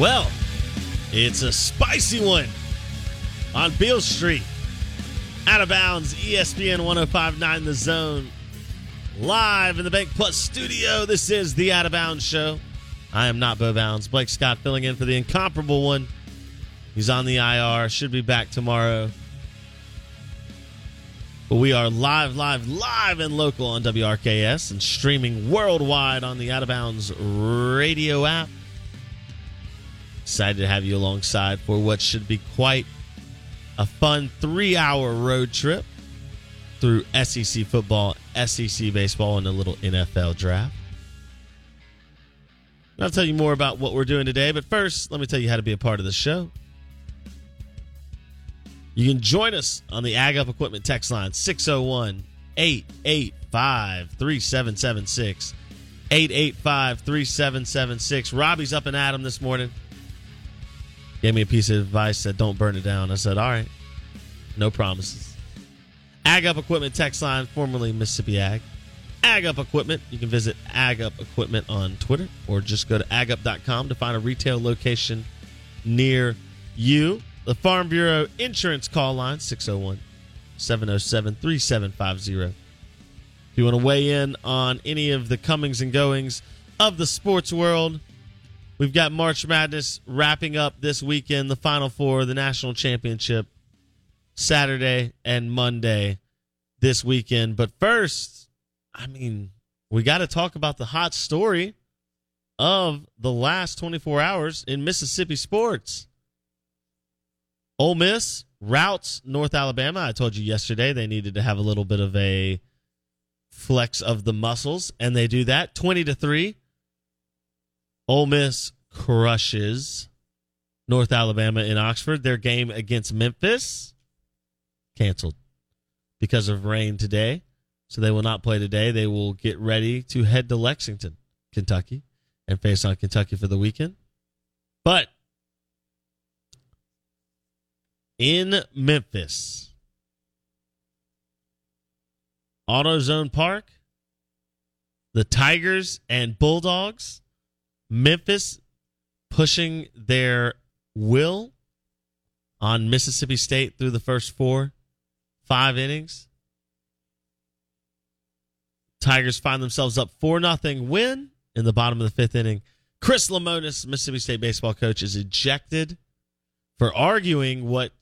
Well, it's a spicy one on Beale Street. Out of bounds, ESPN 1059 The Zone. Live in the Bank Plus studio. This is the Out of Bounds Show. I am not Bo Bounds. Blake Scott filling in for the incomparable one. He's on the IR, should be back tomorrow. But we are live, live, live and local on WRKS and streaming worldwide on the Out of Bounds radio app. Excited to have you alongside for what should be quite a fun three hour road trip through SEC football, SEC baseball, and a little NFL draft. I'll tell you more about what we're doing today, but first, let me tell you how to be a part of the show. You can join us on the Ag Up Equipment text line 601 885 3776. 885 3776. Robbie's up and at 'em this morning. Gave me a piece of advice said don't burn it down. I said, all right, no promises. Ag Up Equipment text line, formerly Mississippi Ag. Ag Up Equipment. You can visit Ag Up Equipment on Twitter or just go to agup.com to find a retail location near you. The Farm Bureau Insurance Call Line, 601 707 3750. If you want to weigh in on any of the comings and goings of the sports world, we've got March Madness wrapping up this weekend, the Final Four, the national championship, Saturday and Monday this weekend. But first, I mean, we got to talk about the hot story of the last 24 hours in Mississippi sports. Ole Miss routes North Alabama. I told you yesterday they needed to have a little bit of a flex of the muscles, and they do that 20 to 3. Ole Miss crushes North Alabama in Oxford. Their game against Memphis canceled because of rain today. So they will not play today. They will get ready to head to Lexington, Kentucky, and face on Kentucky for the weekend. But in Memphis, AutoZone Park, the Tigers and Bulldogs, Memphis pushing their will on Mississippi State through the first four, five innings. Tigers find themselves up 4 nothing win in the bottom of the fifth inning. Chris Lemonis, Mississippi State baseball coach, is ejected for arguing what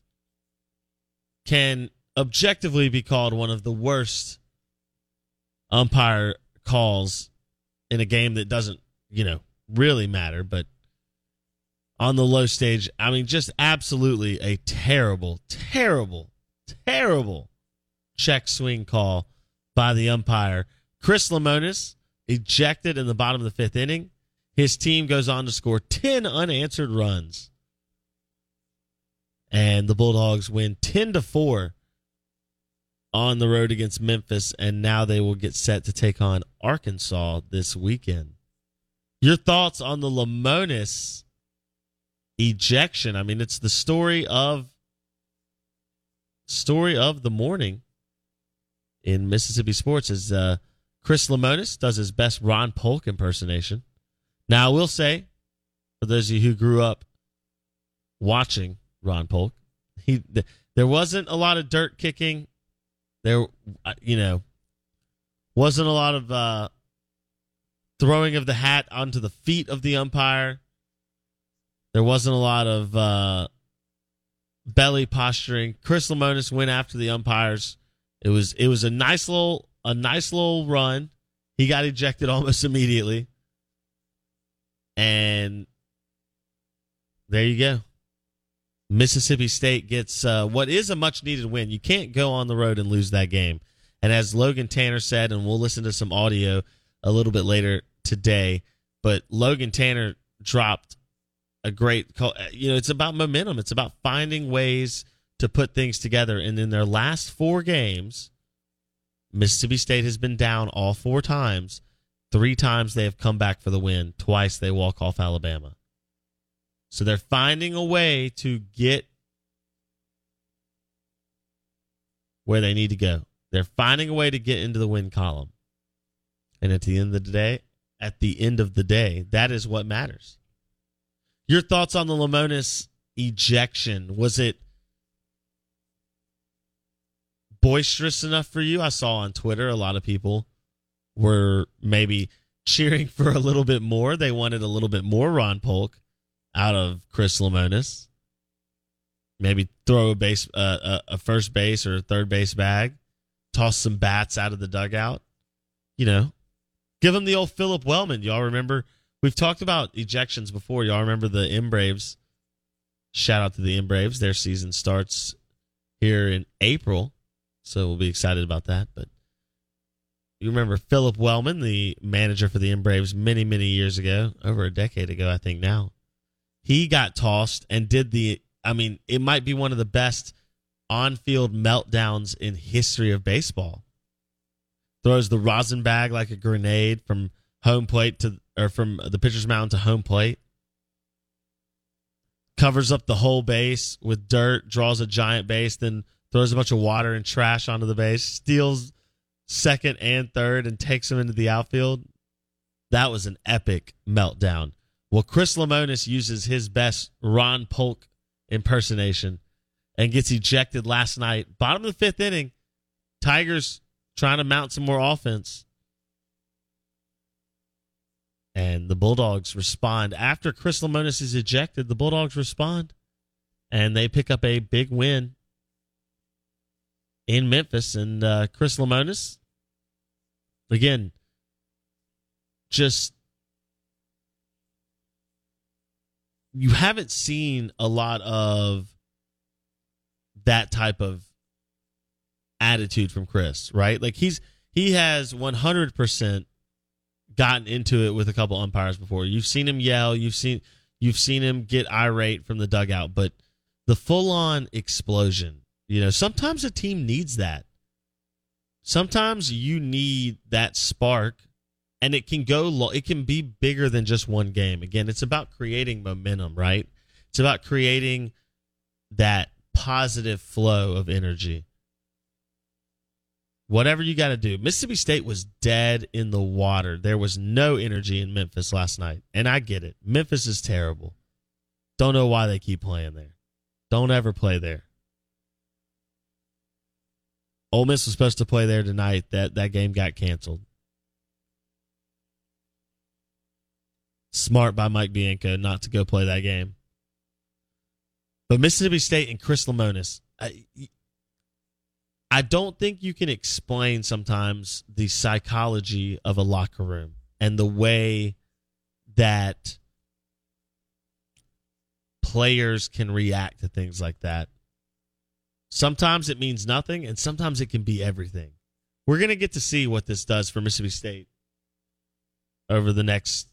can objectively be called one of the worst umpire calls in a game that doesn't, you know, really matter, but on the low stage, I mean, just absolutely a terrible, terrible, terrible check swing call by the umpire. Chris Lemonis ejected in the bottom of the fifth inning. His team goes on to score 10 unanswered runs. And the Bulldogs win 10 to 4 on the road against Memphis, and now they will get set to take on Arkansas this weekend. Your thoughts on the Lemonis ejection? I mean, it's the story of story of the morning in Mississippi sports. Is uh, Chris Lemonis does his best Ron Polk impersonation. Now, I will say, for those of you who grew up watching Ron Polk, he th- there wasn't a lot of dirt kicking. There, uh, you know, wasn't a lot of uh, throwing of the hat onto the feet of the umpire. There wasn't a lot of uh, belly posturing. Chris Lemonis went after the umpires. It was it was a nice little a nice little run. He got ejected almost immediately. And there you go. Mississippi State gets uh, what is a much needed win. You can't go on the road and lose that game. And as Logan Tanner said, and we'll listen to some audio a little bit later today, but Logan Tanner dropped a great call. You know, it's about momentum. It's about finding ways to put things together. And in their last four games, Mississippi State has been down all four times. Three times they have come back for the win. Twice they walk off Alabama. So they're finding a way to get where they need to go. They're finding a way to get into the win column. And at the end of the day, at the end of the day, that is what matters. Your thoughts on the Lemonis ejection? Was it boisterous enough for you? I saw on Twitter a lot of people were maybe cheering for a little bit more. They wanted a little bit more Ron Polk out of Chris Lemonis. Maybe throw a base, uh, a, a first base or a third base bag, toss some bats out of the dugout. You know, give him the old Phillip Wellman. Y'all remember? We've talked about ejections before. Y'all remember the M Braves? Shout out to the M Braves. Their season starts here in April, so we'll be excited about that. But you remember Phillip Wellman, the manager for the M Braves, many many years ago, over a decade ago, I think now he got tossed and did the I mean, it might be one of the best on-field meltdowns in history of baseball. Throws the rosin bag like a grenade from home plate to or from the pitcher's mound to home plate. Covers up the whole base with dirt, draws a giant base, then throws a bunch of water and trash onto the base, steals second and third, and takes them into the outfield. That was an epic meltdown. Well, Chris Lemonis uses his best Ron Polk impersonation and gets ejected last night. Bottom of the fifth inning, Tigers trying to mount some more offense. And the Bulldogs respond. After Chris Lemonis is ejected, the Bulldogs respond and they pick up a big win in Memphis. And uh, Chris Lemonis, again, just you haven't seen a lot of that type of attitude from Chris, right? Like he's he has 100% gotten into it with a couple umpires before. You've seen him yell, you've seen you've seen him get irate from the dugout, but the full-on explosion, you know, sometimes a team needs that. Sometimes you need that spark and it can go it can be bigger than just one game again it's about creating momentum right it's about creating that positive flow of energy whatever you got to do mississippi state was dead in the water there was no energy in memphis last night and i get it memphis is terrible don't know why they keep playing there don't ever play there Ole Miss was supposed to play there tonight. That that game got canceled. Smart by Mike Bianco not to go play that game. But Mississippi State and Chris Lemonis, I, I don't think you can explain sometimes the psychology of a locker room and the way that players can react to things like that. Sometimes it means nothing, and sometimes it can be everything. We're going to get to see what this does for Mississippi State over the next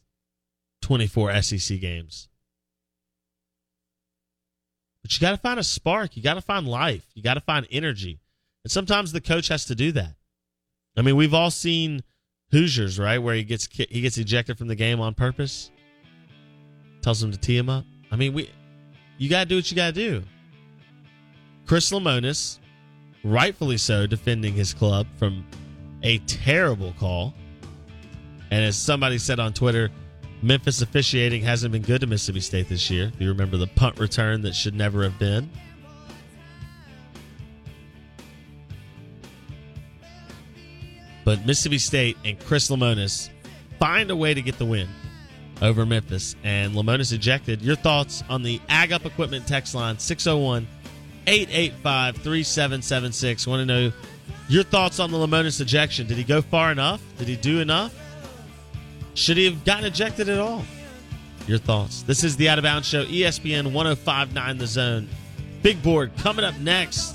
24 SEC games. But you got to find a spark. You got to find life. You got to find energy. And sometimes the coach has to do that. I mean, we've all seen Hoosiers, right, where he gets he gets ejected from the game on purpose. Tells him to tee him up. I mean, we you got to do what you got to do. Chris Lemonis, rightfully so, defending his club from a terrible call. And as somebody said on Twitter, Memphis officiating hasn't been good to Mississippi State this year. If you remember the punt return that should never have been. But Mississippi State and Chris Lemonis find a way to get the win over Memphis. And Lemonis ejected. Your thoughts on the Ag Up Equipment text line 601 885 3776. Want to know your thoughts on the Lemonis ejection. Did he go far enough? Did he do enough? Should he have gotten ejected at all? Your thoughts. This is the Out of Bounds Show, ESPN 1059 The Zone. Big board coming up next.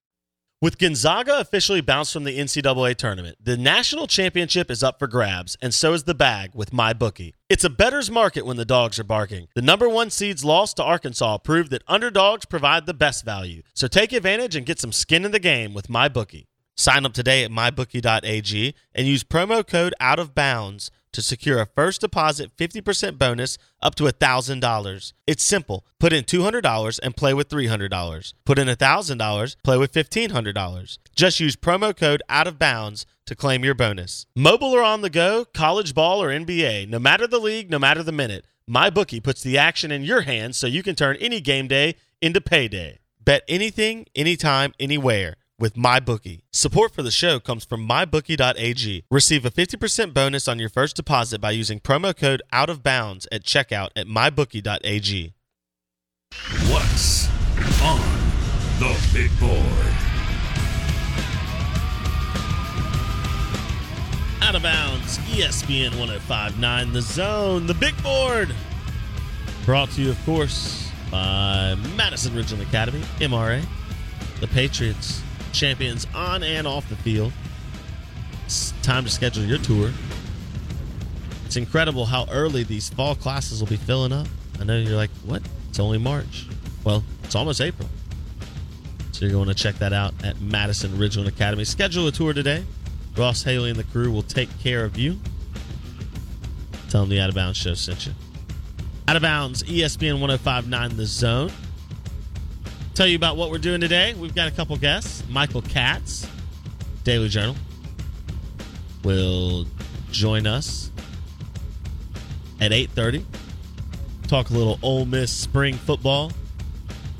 With Gonzaga officially bounced from the NCAA tournament, the national championship is up for grabs, and so is the bag with MyBookie. It's a bettor's market when the dogs are barking. The number one seed's loss to Arkansas proved that underdogs provide the best value. So take advantage and get some skin in the game with MyBookie. Sign up today at mybookie.ag and use promo code out of bounds to secure a first deposit 50% bonus up to $1,000. It's simple. Put in $200 and play with $300. Put in $1,000, play with $1,500. Just use promo code out of bounds to claim your bonus. Mobile or on the go, college ball or NBA, no matter the league, no matter the minute, MyBookie puts the action in your hands so you can turn any game day into payday. Bet anything, anytime, anywhere with MyBookie. Support for the show comes from MyBookie.ag. Receive a 50% bonus on your first deposit by using promo code out of bounds at checkout at MyBookie.ag. What's on the big board? Out of bounds, ESPN 1059, The Zone, The Big Board. Brought to you, of course, by Madison Ridgeland Academy, MRA. The Patriots, champions on and off the field. It's time to schedule your tour. It's incredible how early these fall classes will be filling up. I know you're like, what? It's only March. Well, it's almost April. So you're going to check that out at Madison Ridgeland Academy. Schedule a tour today. Ross Haley and the crew will take care of you. Tell them the Out of Bounds show sent you. Out of Bounds, ESPN 1059 The Zone. Tell you about what we're doing today. We've got a couple guests. Michael Katz, Daily Journal, will join us at 8.30. Talk a little Ole Miss spring football.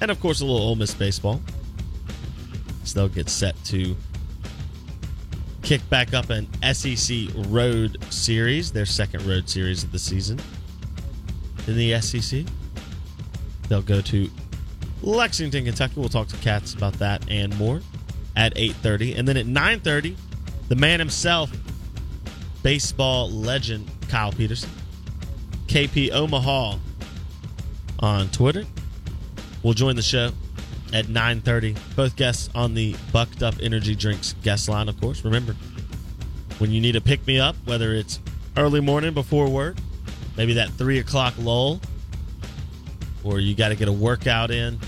And, of course, a little Ole Miss baseball. So they'll get set to kick back up an SEC Road Series, their second Road Series of the season in the SEC. They'll go to Lexington, Kentucky. We'll talk to Katz about that and more at 8:30, and then at 9:30, the man himself, baseball legend Kyle Peterson, KP Omaha on Twitter, will join the show at 9.30 both guests on the bucked up energy drinks guest line of course. Remember when you need a pick me up whether it's early morning before work maybe that 3 o'clock lull or you got to get a workout in,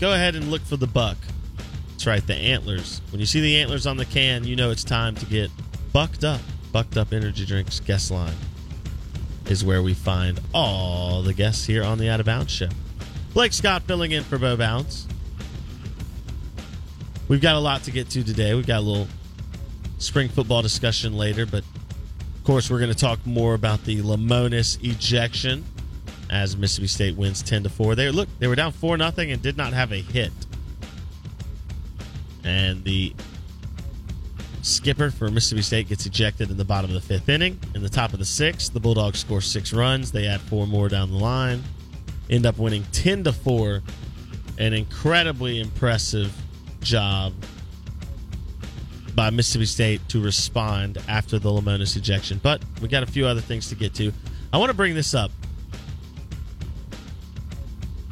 go ahead and look for the buck. That's right, the antlers. When you see the antlers on the can, you know it's time to get bucked up. Bucked Up Energy Drinks guest line is where we find all the guests here on the Out of Bounds show. Blake Scott filling in for Bo Bounds. We've got a lot to get to today. We've got a little spring football discussion later, but of course, we're going to talk more about the Lemonis ejection as Mississippi State wins 10 to 4. They look, they were down 4 nothing and did not have a hit. And the skipper for Mississippi State gets ejected in the bottom of the fifth inning. In the top of the sixth, the Bulldogs score six runs. They add four more down the line. End up winning 10 to 4. An incredibly impressive job by Mississippi State to respond after the Lemonis ejection. But we got a few other things to get to. I want to bring this up.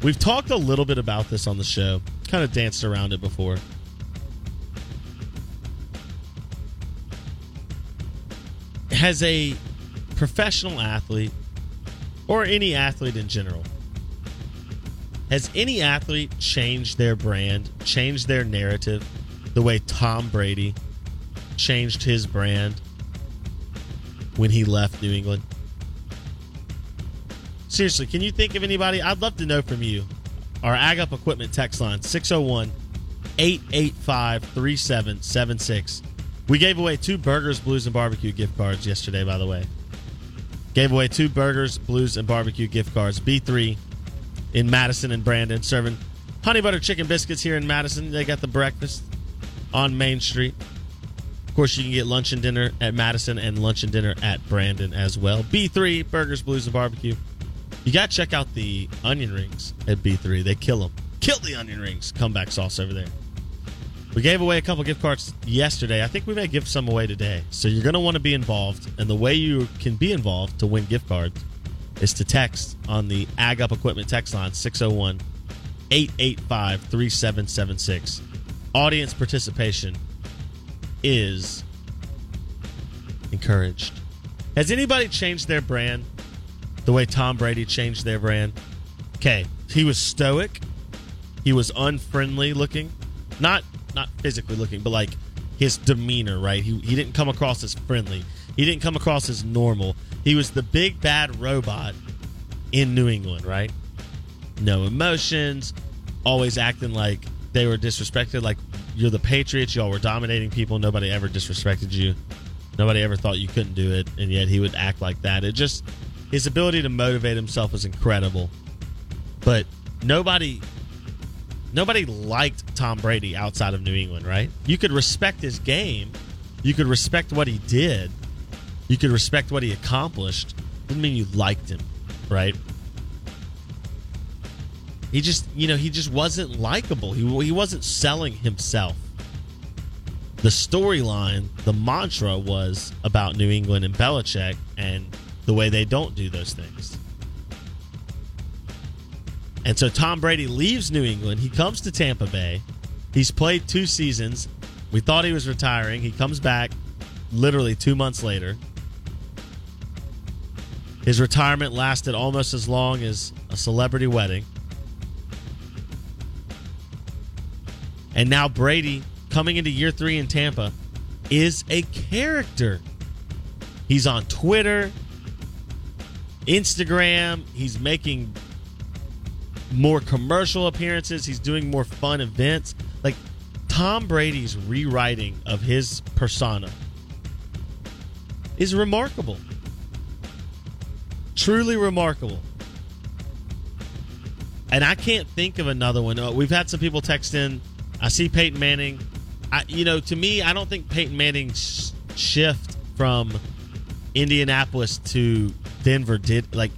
We've talked a little bit about this on the show, kind of danced around it before. Has a professional athlete or any athlete in general has any athlete changed their brand, changed their narrative the way Tom Brady changed his brand when he left New England? Seriously, can you think of anybody? I'd love to know from you. Our Ag Up Equipment text line 601 885 3776. We gave away two Burgers, Blues, and Barbecue gift cards yesterday, by the way. Gave away two Burgers, Blues, and Barbecue gift cards. B3 in Madison and Brandon serving honey butter chicken biscuits here in Madison. They got the breakfast on Main Street. Of course, you can get lunch and dinner at Madison and lunch and dinner at Brandon as well. B3 Burgers, Blues, and Barbecue. You got to check out the onion rings at B3. They kill them. Kill the onion rings. Comeback sauce over there. We gave away a couple gift cards yesterday. I think we may give some away today. So you're going to want to be involved. And the way you can be involved to win gift cards is to text on the Ag Up Equipment text line 601 885 3776. Audience participation is encouraged. Has anybody changed their brand the way Tom Brady changed their brand? Okay, he was stoic. He was unfriendly looking. Not not physically looking, but like his demeanor, right? He he didn't come across as friendly. He didn't come across as normal. He was the big bad robot in New England, right? No emotions, always acting like they were disrespected, like you're the Patriots, y'all were dominating people, nobody ever disrespected you. Nobody ever thought you couldn't do it, and yet he would act like that. It just his ability to motivate himself was incredible. But nobody nobody liked Tom Brady outside of New England, right? You could respect his game, you could respect what he did, you could respect what he accomplished. Didn't mean you liked him, right? He just, you know, he just wasn't likable. He, he wasn't selling himself. The storyline, the mantra was about New England and Belichick and the way they don't do those things. And so Tom Brady leaves New England. He comes to Tampa Bay. He's played two seasons. We thought he was retiring. He comes back literally two months later. His retirement lasted almost as long as a celebrity wedding. And now Brady, coming into year three in Tampa, is a character. He's on Twitter, Instagram. He's making more commercial appearances. He's doing more fun events. Like Tom Brady's rewriting of his persona is remarkable. Truly remarkable. And I can't think of another one. Uh, We've had some people text in. I see Peyton Manning. I, you know, to me, I don't think Peyton Manning's shift from Indianapolis to Denver did like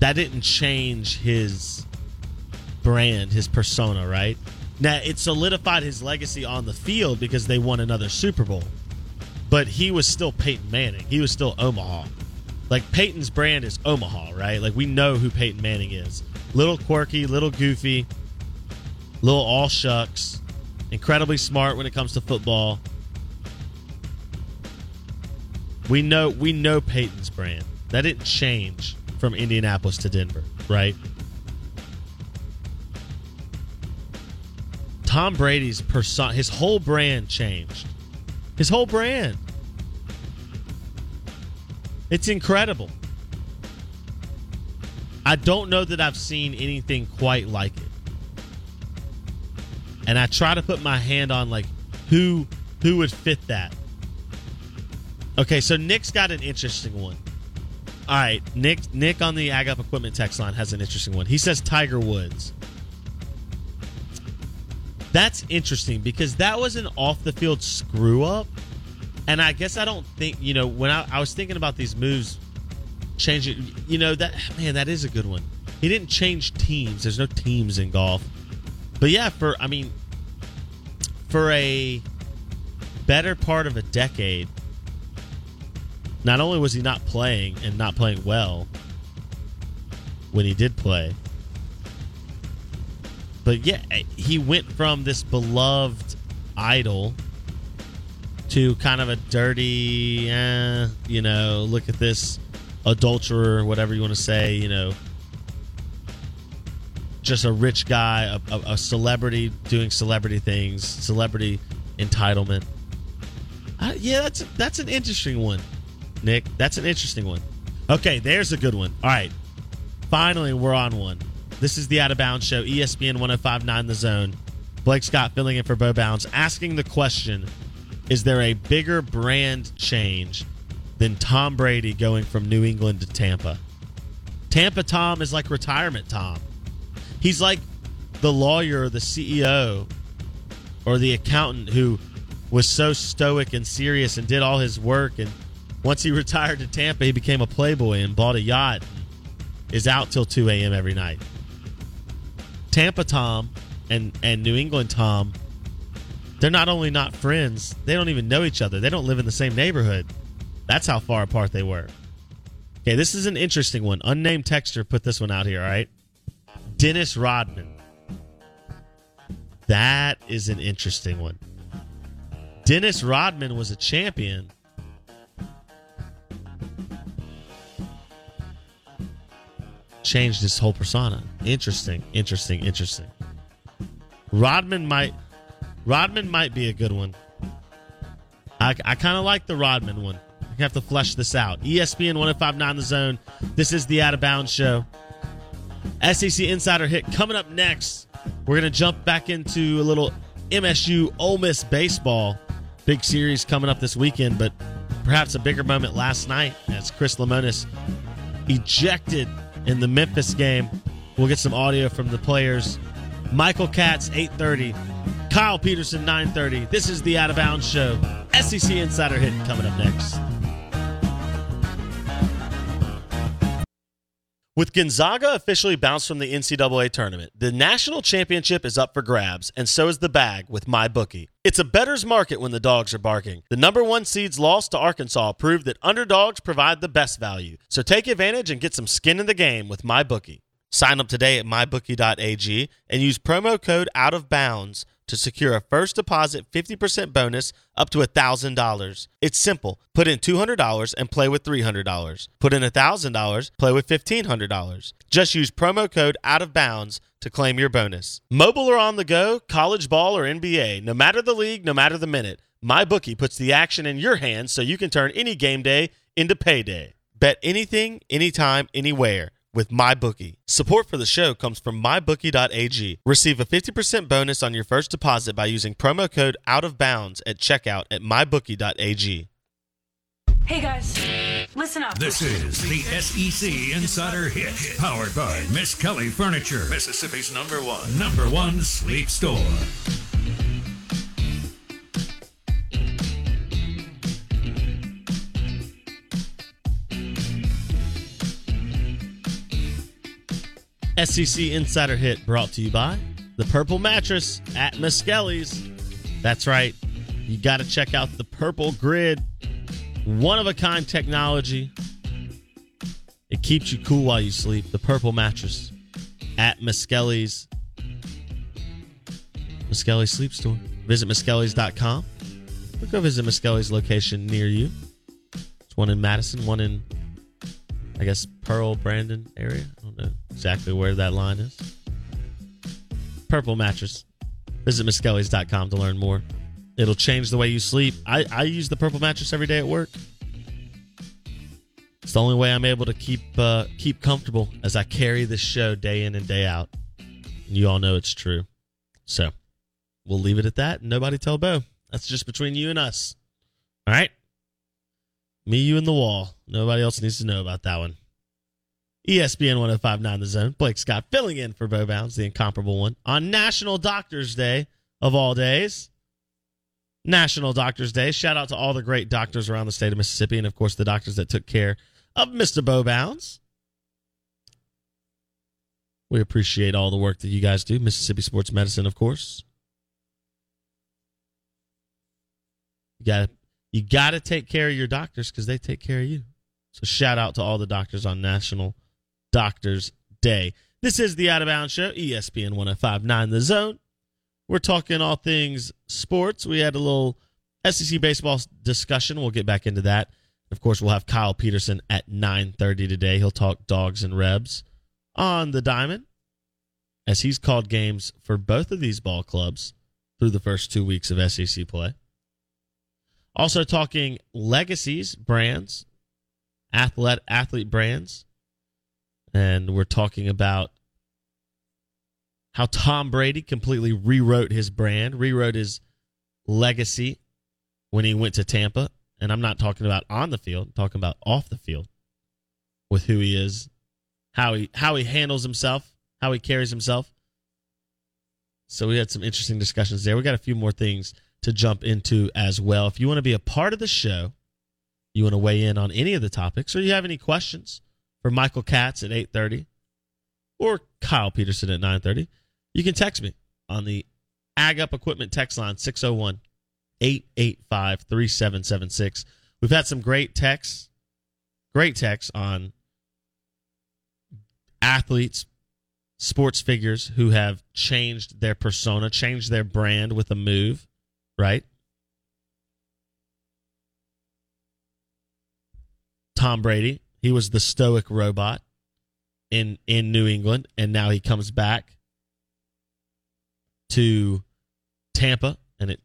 that didn't change his brand, his persona, right? Now it solidified his legacy on the field because they won another Super Bowl. But he was still Peyton Manning. He was still Omaha. Like Peyton's brand is Omaha, right? Like we know who Peyton Manning is. Little quirky, little goofy, little all shucks, incredibly smart when it comes to football. We know we know Peyton's brand. That didn't change from Indianapolis to Denver, right? Tom Brady's persona, his whole brand changed. His whole brand. It's incredible. I don't know that I've seen anything quite like it. And I try to put my hand on like who who would fit that. Okay, so Nick's got an interesting one. All right, Nick Nick on the Ag Up Equipment text line has an interesting one. He says Tiger Woods. That's interesting because that was an off the field screw up. And I guess I don't think, you know, when I, I was thinking about these moves, changing, you know, that, man, that is a good one. He didn't change teams. There's no teams in golf. But yeah, for, I mean, for a better part of a decade, not only was he not playing and not playing well when he did play, but yeah, he went from this beloved idol to kind of a dirty, eh, you know, look at this adulterer, whatever you want to say, you know, just a rich guy, a, a, celebrity doing celebrity things, celebrity entitlement. Yeah, that's that's an interesting one, Nick. That's an interesting one. Okay, there's a good one. All right, finally we're on one. This is the Out of Bounds Show, ESPN 1059 The Zone. Blake Scott filling in for Bo Bounds, asking the question Is there a bigger brand change than Tom Brady going from New England to Tampa? Tampa Tom is like retirement Tom. He's like the lawyer the CEO or the accountant who was so stoic and serious and did all his work. And once he retired to Tampa, he became a playboy and bought a yacht. Is out till 2 a.m. every night. Tampa Tom and and New England Tom, they're not only not friends, they don't even know each other. They don't live in the same neighborhood. That's how far apart they were. Okay, this is an interesting one. Unnamed texture put this one out here, all right? Dennis Rodman. That is an interesting one. Dennis Rodman was a champion. Changed his whole persona. Interesting, interesting, interesting. Rodman might Rodman might be a good one. I, I kind of like the Rodman one. I have to flesh this out. ESPN 1059 The Zone. This is the Out of Bounds Show. SEC Insider Hit coming up next. We're going to jump back into a little MSU Ole Miss baseball. Big series coming up this weekend, but perhaps a bigger moment last night as Chris Lemonis ejected in the Memphis game. We'll get some audio from the players. Michael Katz, 8.30. Kyle Peterson, 9.30. This is the Out of Bounds Show. SEC Insider Hit coming up next. With Gonzaga officially bounced from the NCAA tournament, the national championship is up for grabs, and so is the bag with MyBookie. It's a bettor's market when the dogs are barking. The number one seeds lost to Arkansas proved that underdogs provide the best value. So take advantage and get some skin in the game with MyBookie. Sign up today at mybookie.ag and use promo code out of bounds to secure a first deposit 50% bonus up to $1,000. It's simple. Put in $200 and play with $300. Put in $1,000, play with $1,500. Just use promo code out of bounds to claim your bonus. Mobile or on the go, college ball or NBA, no matter the league, no matter the minute, MyBookie puts the action in your hands so you can turn any game day into payday. Bet anything, anytime, anywhere with MyBookie. Support for the show comes from MyBookie.ag. Receive a 50% bonus on your first deposit by using promo code Out of Bounds at checkout at MyBookie.ag. Hey guys, listen up. This is the SEC Insider Hit, powered by Miskelly Furniture, Mississippi's number one, number one sleep store. SEC Insider Hit brought to you by the Purple Mattress at Miskelly's. That's right. You got to check out the Purple Grid. One of a kind technology. It keeps you cool while you sleep. The Purple Mattress at Miskelly's. Miskelly Sleep Store. Visit Miskellys.com. Or go visit Miskelly's location near you. It's one in Madison, one in I guess Pearl Brandon area. I don't know exactly where that line is. Purple mattress Visit Miskellys.com to learn more. It'll change the way you sleep. I, I use the purple mattress every day at work. It's the only way I'm able to keep uh, keep comfortable as I carry this show day in and day out. And you all know it's true. So we'll leave it at that. Nobody tell Bo. That's just between you and us. All right? Me, you, and the wall. Nobody else needs to know about that one. ESPN 1059 The Zone. Blake Scott filling in for Bo Bounds, the incomparable one, on National Doctors Day of all days. National Doctors Day. Shout out to all the great doctors around the state of Mississippi and, of course, the doctors that took care of Mr. Bo Bounds. We appreciate all the work that you guys do. Mississippi Sports Medicine, of course. You got you got to take care of your doctors because they take care of you. So shout out to all the doctors on National Doctors Day. This is the Out of Bounds Show, ESPN 1059 The Zone. We're talking all things sports. We had a little SEC baseball discussion. We'll get back into that. Of course, we'll have Kyle Peterson at 9:30 today. He'll talk dogs and rebs on the diamond as he's called games for both of these ball clubs through the first 2 weeks of SEC play. Also talking legacies, brands, athlete athlete brands. And we're talking about how Tom Brady completely rewrote his brand, rewrote his legacy when he went to Tampa. And I'm not talking about on the field, I'm talking about off the field with who he is, how he how he handles himself, how he carries himself. So we had some interesting discussions there. We got a few more things to jump into as well. If you want to be a part of the show, you want to weigh in on any of the topics, or you have any questions for Michael Katz at 8:30 or Kyle Peterson at 9:30, you can text me on the Ag Up Equipment text line 601 885 3776. We've had some great texts, great texts on athletes, sports figures who have changed their persona, changed their brand with a move, right? Tom Brady, he was the stoic robot in in New England and now he comes back to Tampa and it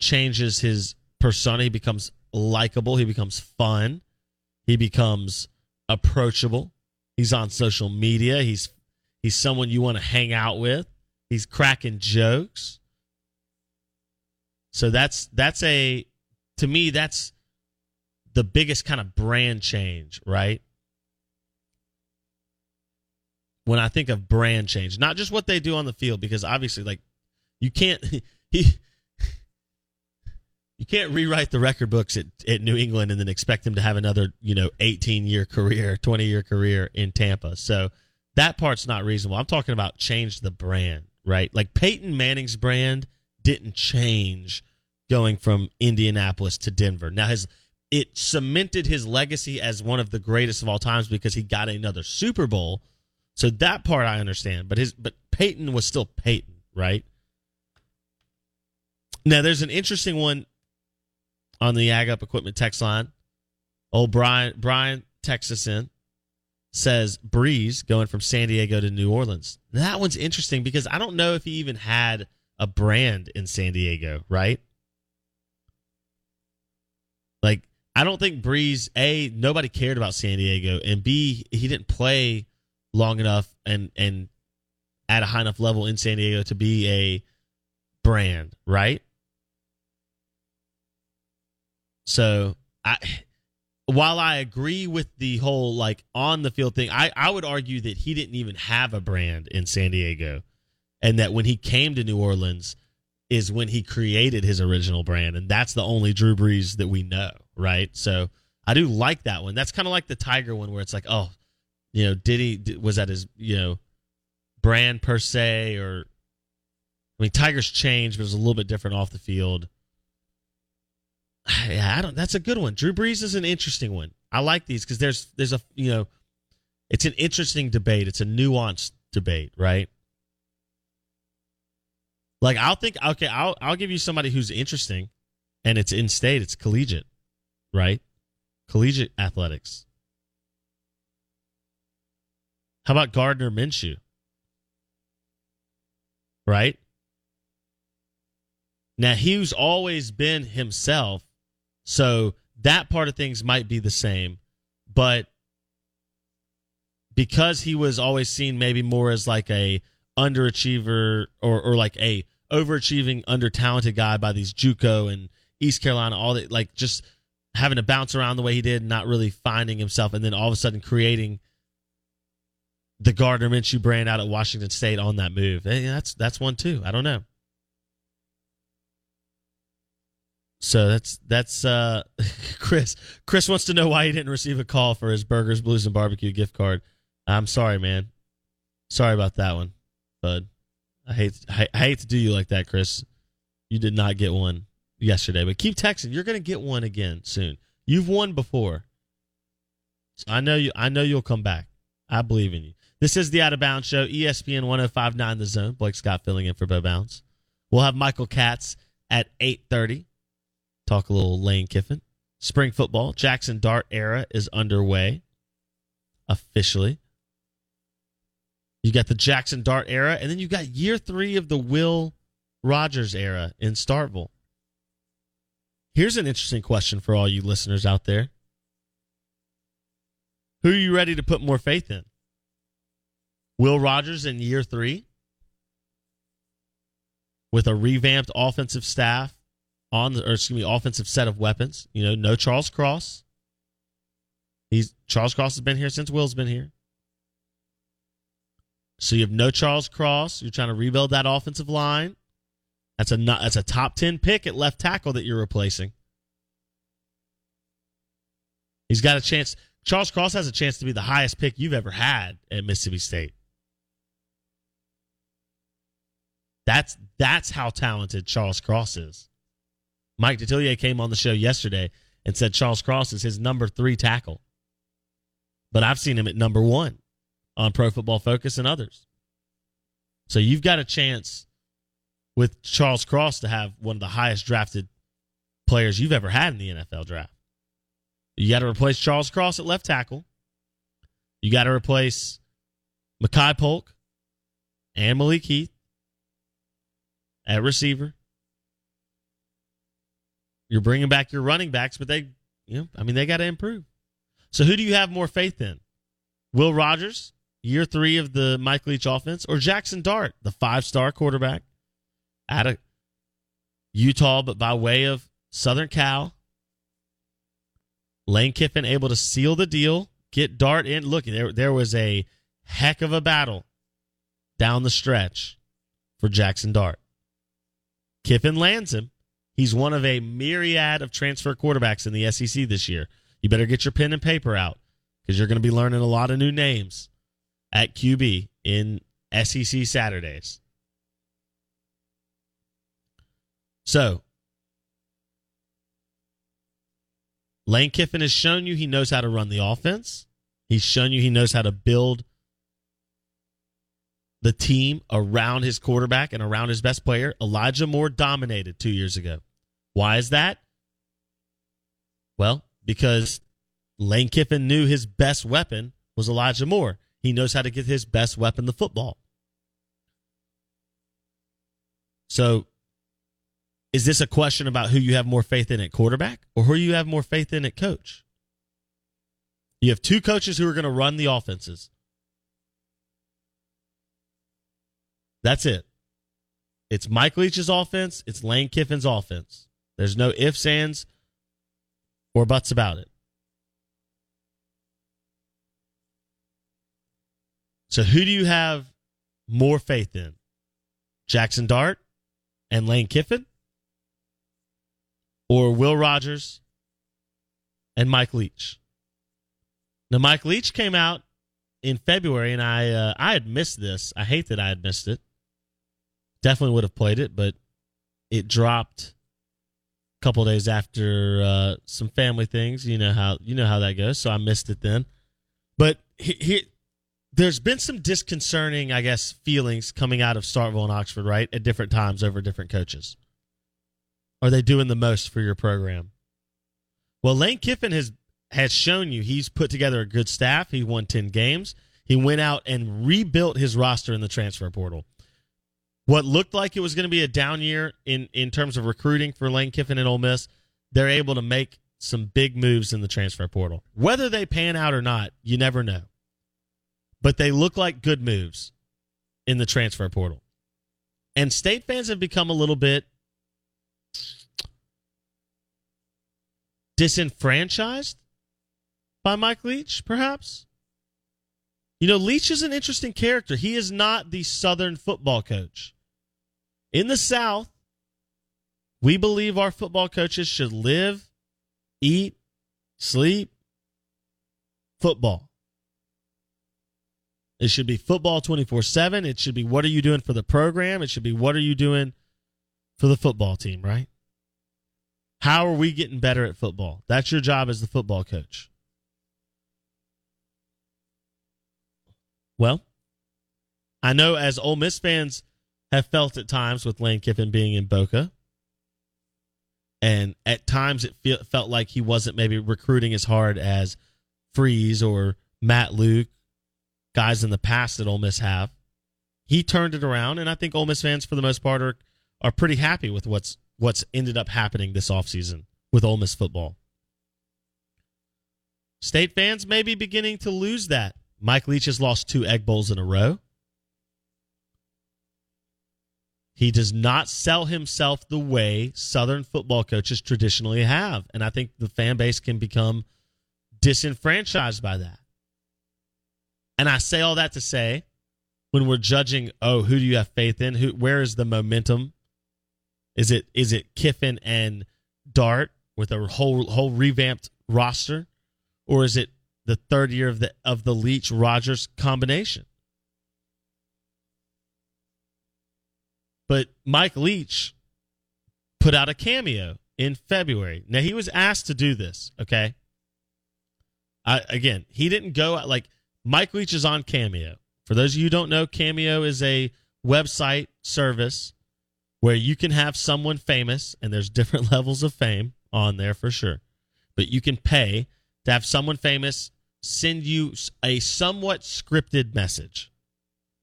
changes his persona. He becomes likable, he becomes fun, he becomes approachable. He's on social media. He's he's someone you want to hang out with. He's cracking jokes. So that's that's a to me that's the biggest kind of brand change, right? When I think of brand change, not just what they do on the field, because obviously, like you can't he you can't rewrite the record books at, at New England and then expect him to have another, you know, 18 year career, 20 year career in Tampa. So that part's not reasonable. I'm talking about change the brand, right? Like Peyton Manning's brand didn't change going from Indianapolis to Denver. Now his it cemented his legacy as one of the greatest of all times because he got another Super Bowl. So that part I understand, but his but Peyton was still Peyton, right? Now there's an interesting one on the Ag Up Equipment text line. Old Brian Brian texts us in says Brees going from San Diego to New Orleans. Now, That one's interesting because I don't know if he even had a brand in San Diego, right? Like I don't think Brees A nobody cared about San Diego and B he didn't play long enough and and at a high enough level in San Diego to be a brand, right? So I while I agree with the whole like on the field thing, I, I would argue that he didn't even have a brand in San Diego. And that when he came to New Orleans is when he created his original brand. And that's the only Drew Brees that we know, right? So I do like that one. That's kind of like the Tiger one where it's like, oh, you know, did he, was that his, you know, brand per se? Or, I mean, Tiger's changed, but it was a little bit different off the field. Yeah, I don't. That's a good one. Drew Brees is an interesting one. I like these because there's there's a you know, it's an interesting debate. It's a nuanced debate, right? Like I'll think okay, I'll I'll give you somebody who's interesting, and it's in state. It's collegiate, right? Collegiate athletics. How about Gardner Minshew? Right? Now, he's always been himself, so that part of things might be the same, but because he was always seen maybe more as like a underachiever or or like a overachieving, under talented guy by these JUCO and East Carolina, all that like just having to bounce around the way he did, not really finding himself, and then all of a sudden creating the Gardner Minshew brand out at Washington State on that move. Hey, that's that's one too. I don't know. So that's that's uh Chris. Chris wants to know why he didn't receive a call for his burgers, blues, and barbecue gift card. I'm sorry, man. Sorry about that one, bud. I hate I, I hate to do you like that, Chris. You did not get one yesterday, but keep texting. You're going to get one again soon. You've won before, so I know you. I know you'll come back. I believe in you. This is the Out of Bounds Show, ESPN 1059 The Zone. Blake Scott filling in for Bo Bounds. We'll have Michael Katz at 8.30. Talk a little Lane Kiffin. Spring football, Jackson Dart era is underway officially. You got the Jackson Dart era, and then you got year three of the Will Rogers era in Starkville. Here's an interesting question for all you listeners out there. Who are you ready to put more faith in? Will Rogers in year three with a revamped offensive staff on the, or excuse me, offensive set of weapons. You know, no Charles Cross. He's Charles Cross has been here since Will's been here. So you have no Charles Cross. You're trying to rebuild that offensive line. That's a that's a top ten pick at left tackle that you're replacing. He's got a chance. Charles Cross has a chance to be the highest pick you've ever had at Mississippi State. That's that's how talented Charles Cross is. Mike Detillier came on the show yesterday and said Charles Cross is his number three tackle. But I've seen him at number one on Pro Football Focus and others. So you've got a chance with Charles Cross to have one of the highest drafted players you've ever had in the NFL draft. You got to replace Charles Cross at left tackle. You got to replace Makai Polk and Malik Heath at receiver. You're bringing back your running backs, but they, you know, I mean, they got to improve. So who do you have more faith in? Will Rogers, year three of the Mike Leach offense, or Jackson Dart, the five star quarterback out of Utah, but by way of Southern Cal? Lane Kiffin able to seal the deal, get Dart in. Look, there, there was a heck of a battle down the stretch for Jackson Dart. Kiffin lands him. He's one of a myriad of transfer quarterbacks in the SEC this year. You better get your pen and paper out because you're going to be learning a lot of new names at QB in SEC Saturdays. So, Lane Kiffin has shown you he knows how to run the offense. He's shown you he knows how to build the team around his quarterback and around his best player. Elijah Moore dominated two years ago. Why is that? Well, because Lane Kiffin knew his best weapon was Elijah Moore. He knows how to get his best weapon, the football. So, is this a question about who you have more faith in at quarterback or who you have more faith in at coach? You have two coaches who are going to run the offenses. That's it. It's Mike Leach's offense. It's Lane Kiffin's offense. There's no ifs, ands, or buts about it. So, who do you have more faith in? Jackson Dart and Lane Kiffin? Or Will Rogers and Mike Leach? Now, Mike Leach came out in February, and I uh, I had missed this. I hate that I had missed it. Definitely would have played it, but it dropped a couple days after uh, some family things. You know how you know how that goes. So I missed it then. But he, he, there's been some disconcerting, I guess, feelings coming out of Starkville and Oxford, right, at different times over different coaches. Are they doing the most for your program? Well, Lane Kiffin has has shown you he's put together a good staff. He won ten games. He went out and rebuilt his roster in the transfer portal what looked like it was going to be a down year in in terms of recruiting for Lane Kiffin and Ole Miss, they're able to make some big moves in the transfer portal. Whether they pan out or not, you never know. But they look like good moves in the transfer portal. And state fans have become a little bit disenfranchised by Mike Leach, perhaps. You know, Leach is an interesting character. He is not the Southern football coach. In the South, we believe our football coaches should live, eat, sleep, football. It should be football 24 7. It should be what are you doing for the program? It should be what are you doing for the football team, right? How are we getting better at football? That's your job as the football coach. Well, I know as Ole Miss fans have felt at times with Lane Kiffin being in Boca, and at times it feel, felt like he wasn't maybe recruiting as hard as Freeze or Matt Luke, guys in the past that Ole Miss have. He turned it around, and I think Ole Miss fans, for the most part, are are pretty happy with what's what's ended up happening this offseason with Ole Miss football. State fans may be beginning to lose that Mike Leach has lost two Egg Bowls in a row. He does not sell himself the way Southern football coaches traditionally have. And I think the fan base can become disenfranchised by that. And I say all that to say, when we're judging, oh, who do you have faith in? Who where is the momentum? Is it is it Kiffin and Dart with a whole whole revamped roster? Or is it the third year of the of the Leach Rogers combination. But Mike Leach put out a cameo in February. Now he was asked to do this, okay? I, again, he didn't go like Mike Leach is on Cameo. For those of you who don't know, Cameo is a website service where you can have someone famous, and there's different levels of fame on there for sure. But you can pay to have someone famous send you a somewhat scripted message,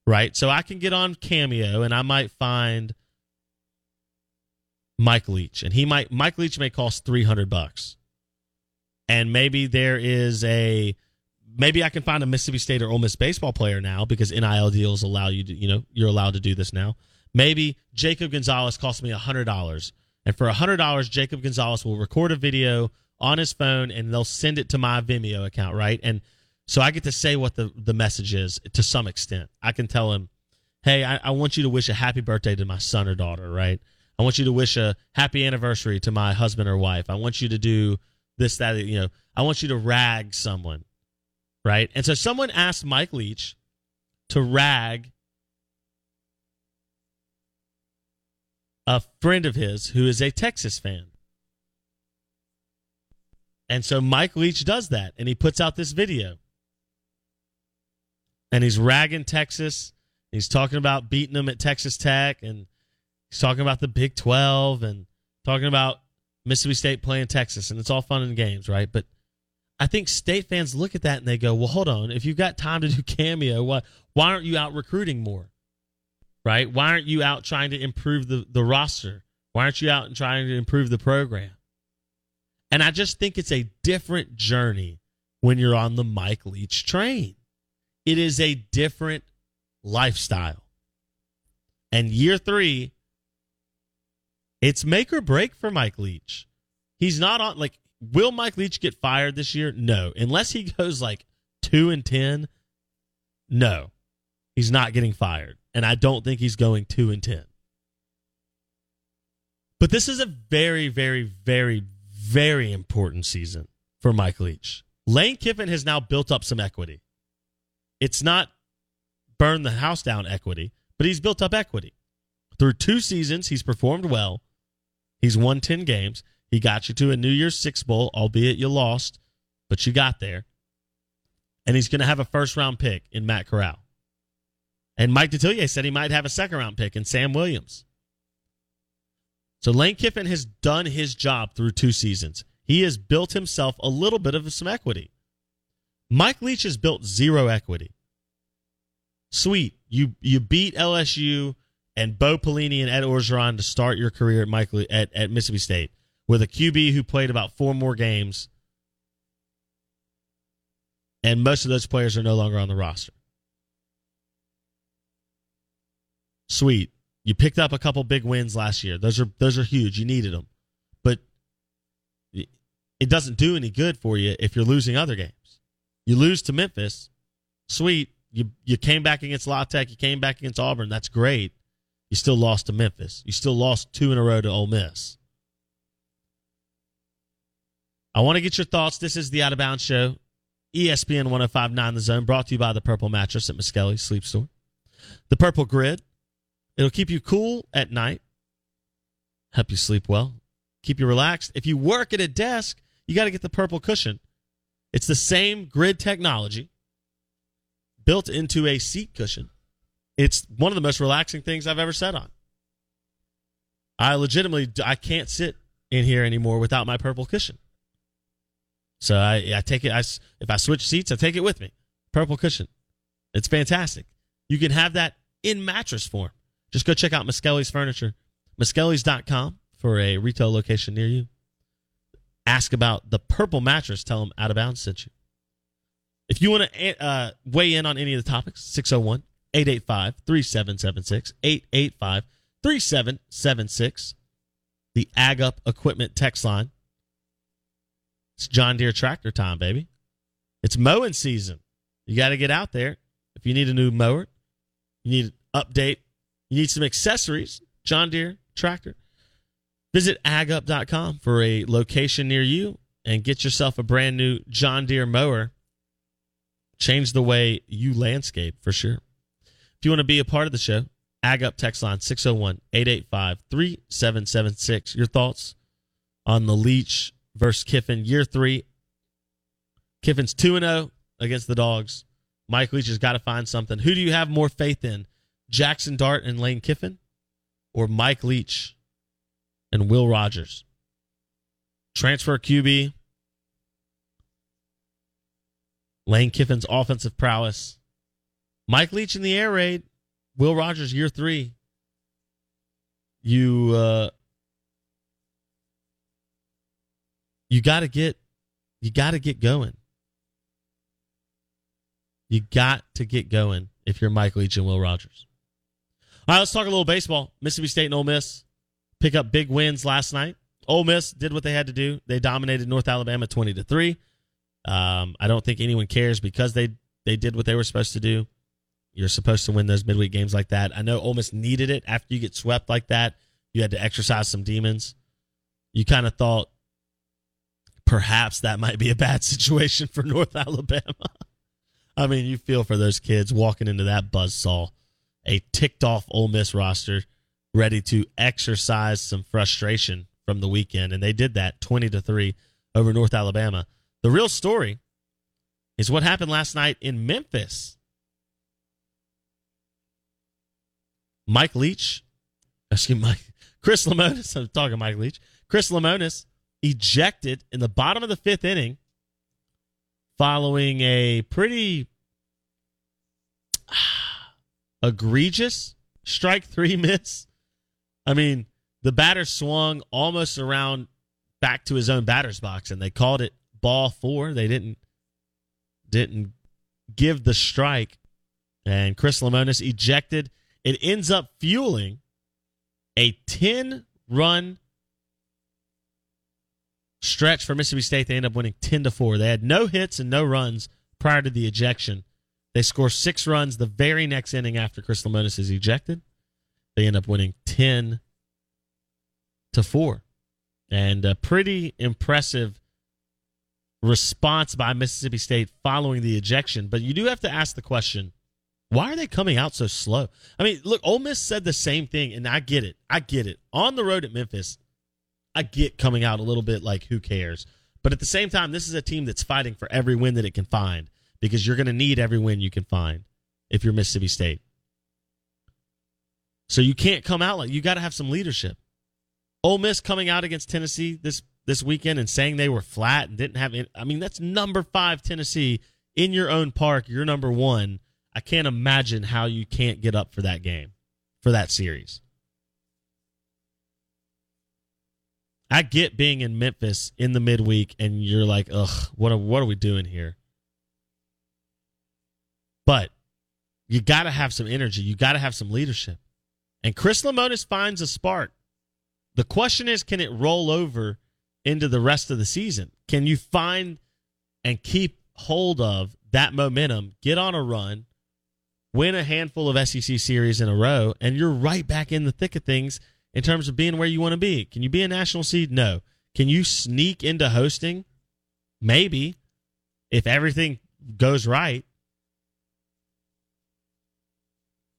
right? So I can get on Cameo and I might find Mike Leach, and he might Mike Leach may cost three hundred bucks, and maybe there is a maybe I can find a Mississippi State or Ole Miss baseball player now because NIL deals allow you to you know you're allowed to do this now. Maybe Jacob Gonzalez cost me a hundred dollars, and for a hundred dollars, Jacob Gonzalez will record a video on his phone and they'll send it to my Vimeo account, right? And so I get to say what the, the message is to some extent. I can tell him, hey, I, I want you to wish a happy birthday to my son or daughter, right? I want you to wish a happy anniversary to my husband or wife. I want you to do this, that, you know, I want you to rag someone, right? And so someone asked Mike Leach to rag a friend of his who is a Texas fan. And so Mike Leach does that and he puts out this video. And he's ragging Texas. He's talking about beating them at Texas Tech and he's talking about the Big 12 and talking about Mississippi State playing Texas and it's all fun and games, right? But I think state fans look at that and they go, "Well, hold on. If you've got time to do cameo, why why aren't you out recruiting more? Right? Why aren't you out trying to improve the the roster? Why aren't you out and trying to improve the program?" And I just think it's a different journey when you're on the Mike Leach train. It is a different lifestyle. And year three, it's make or break for Mike Leach. He's not on, like, will Mike Leach get fired this year? No. Unless he goes like two and 10, no, he's not getting fired. And I don't think he's going two and 10. But this is a very, very, very, very important season for Mike Leach. Lane Kiffin has now built up some equity. It's not burn the house down equity, but he's built up equity. Through two seasons, he's performed well. He's won 10 games. He got you to a New Year's Six Bowl, albeit you lost, but you got there. And he's going to have a first round pick in Matt Corral. And Mike Detillier said he might have a second round pick in Sam Williams. So Lane Kiffin has done his job through two seasons. He has built himself a little bit of some equity. Mike Leach has built zero equity. Sweet, you you beat LSU and Bo Pelini and Ed Orgeron to start your career at Michael at, at Mississippi State with a QB who played about four more games, and most of those players are no longer on the roster. Sweet. You picked up a couple big wins last year. Those are those are huge. You needed them, but it doesn't do any good for you if you're losing other games. You lose to Memphis, sweet. You you came back against La Tech. You came back against Auburn. That's great. You still lost to Memphis. You still lost two in a row to Ole Miss. I want to get your thoughts. This is the Out of Bounds Show, ESPN 1059 The Zone, brought to you by the Purple Mattress at Miskelly's Sleep Store. The Purple Grid. It'll keep you cool at night, help you sleep well, keep you relaxed. If you work at a desk, you got to get the Purple Cushion. It's the same grid technology built into a seat cushion. It's one of the most relaxing things I've ever sat on. I legitimately I can't sit in here anymore without my purple cushion. So I, I take it. I, if I switch seats, I take it with me. Purple cushion. It's fantastic. You can have that in mattress form. Just go check out Miskelly's Furniture, Miskellys.com for a retail location near you. Ask about the purple mattress. Tell them out of bounds sent you. If you want to uh, weigh in on any of the topics, 601 885 3776, 885 3776, the Ag Up Equipment text line. It's John Deere tractor time, baby. It's mowing season. You got to get out there. If you need a new mower, you need an update, you need some accessories, John Deere tractor. Visit agup.com for a location near you and get yourself a brand new John Deere mower. Change the way you landscape for sure. If you want to be a part of the show, AgUp text line 601 885 3776. Your thoughts on the Leach versus Kiffin year three. Kiffin's 2 0 against the Dogs. Mike Leach has got to find something. Who do you have more faith in? Jackson Dart and Lane Kiffin or Mike Leach and Will Rogers? Transfer QB. Lane Kiffin's offensive prowess. Mike Leach in the air raid. Will Rogers year three. You uh you gotta get you gotta get going. You got to get going if you're Mike Leach and Will Rogers. All right, let's talk a little baseball. Mississippi State and Ole Miss pick up big wins last night. Ole Miss did what they had to do. They dominated North Alabama twenty to three. Um, I don't think anyone cares because they they did what they were supposed to do. You're supposed to win those midweek games like that. I know Ole Miss needed it after you get swept like that. You had to exercise some demons. You kind of thought perhaps that might be a bad situation for North Alabama. I mean, you feel for those kids walking into that buzz saw, a ticked off Ole Miss roster ready to exercise some frustration from the weekend, and they did that twenty to three over North Alabama. The real story is what happened last night in Memphis. Mike Leach, excuse me, Chris Lemonis. I'm talking Mike Leach. Chris Lemonis ejected in the bottom of the fifth inning following a pretty egregious strike three miss. I mean, the batter swung almost around back to his own batter's box, and they called it ball four. They didn't didn't give the strike, and Chris Lemonis ejected. It ends up fueling a ten run stretch for Mississippi State. They end up winning 10 to 4. They had no hits and no runs prior to the ejection. They score six runs the very next inning after Chris Lemonis is ejected. They end up winning 10 to 4. And a pretty impressive response by Mississippi State following the ejection. But you do have to ask the question why are they coming out so slow? I mean, look, Ole Miss said the same thing, and I get it. I get it. On the road at Memphis, I get coming out a little bit like who cares. But at the same time, this is a team that's fighting for every win that it can find because you're going to need every win you can find if you're Mississippi State. So you can't come out like you got to have some leadership. Ole Miss coming out against Tennessee this this weekend and saying they were flat and didn't have any, I mean that's number 5 Tennessee in your own park, you're number 1. I can't imagine how you can't get up for that game for that series. I get being in Memphis in the midweek and you're like, ugh, what are, what are we doing here? But you got to have some energy. You got to have some leadership. And Chris Lemonis finds a spark. The question is, can it roll over into the rest of the season? Can you find and keep hold of that momentum, get on a run, win a handful of SEC series in a row, and you're right back in the thick of things in terms of being where you want to be. Can you be a national seed? No. Can you sneak into hosting? Maybe. If everything goes right.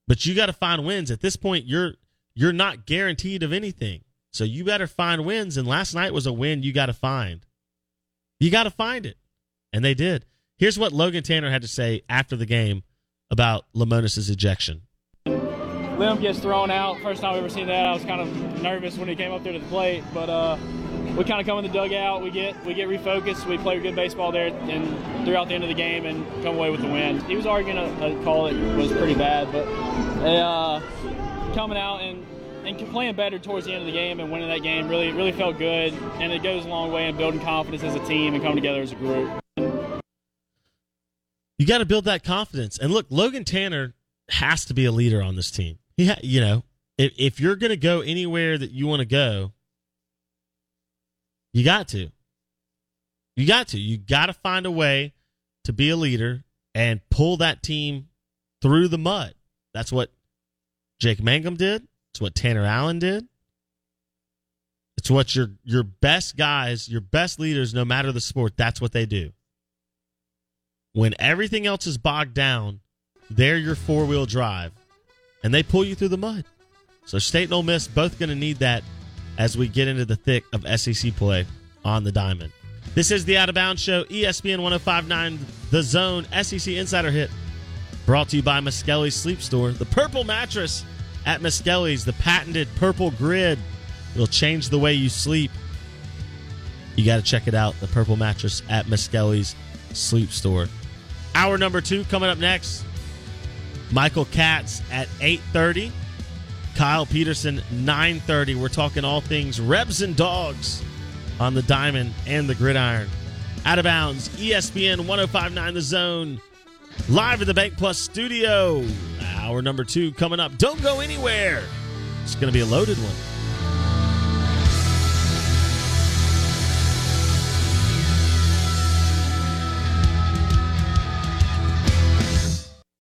But you got to find wins. At this point, you're you're not guaranteed of anything. So you better find wins. And last night was a win you got to find. You got to find it. And they did. Here's what Logan Tanner had to say after the game about Lemonis' ejection. Lim gets thrown out. First time I've ever seen that. I was kind of nervous when he came up there to the plate, but uh, we kind of come in the dugout. We get we get refocused. We play good baseball there, and throughout the end of the game, and come away with the win. He was arguing a, a call that was pretty bad, but uh, coming out and and playing better towards the end of the game and winning that game really really felt good. And it goes a long way in building confidence as a team and coming together as a group. You got to build that confidence. And look, Logan Tanner has to be a leader on this team. Ha- you know, if if you're to go anywhere that you want to go, you got to. You got to. You got to find a way to be a leader and pull that team through the mud. That's what Jake Mangum did. It's what Tanner Allen did. It's what your your best guys, your best leaders, no matter the sport, that's what they do. When everything else is bogged down, they're your four wheel drive, and they pull you through the mud. So State and Ole Miss both going to need that as we get into the thick of SEC play on the diamond. This is the Out of Bounds Show, ESPN 1059, The Zone, SEC Insider Hit, brought to you by Miskelly's Sleep Store. The purple mattress at Miskelly's, the patented purple grid, will change the way you sleep. You got to check it out, the purple mattress at Miskelly's Sleep Store. Hour number two coming up next. Michael Katz at 8.30. Kyle Peterson, 9.30. We're talking all things Rebs and Dogs on the Diamond and the Gridiron. Out of bounds, ESPN 1059 The Zone. Live at the Bank Plus studio. Hour number two coming up. Don't go anywhere. It's going to be a loaded one.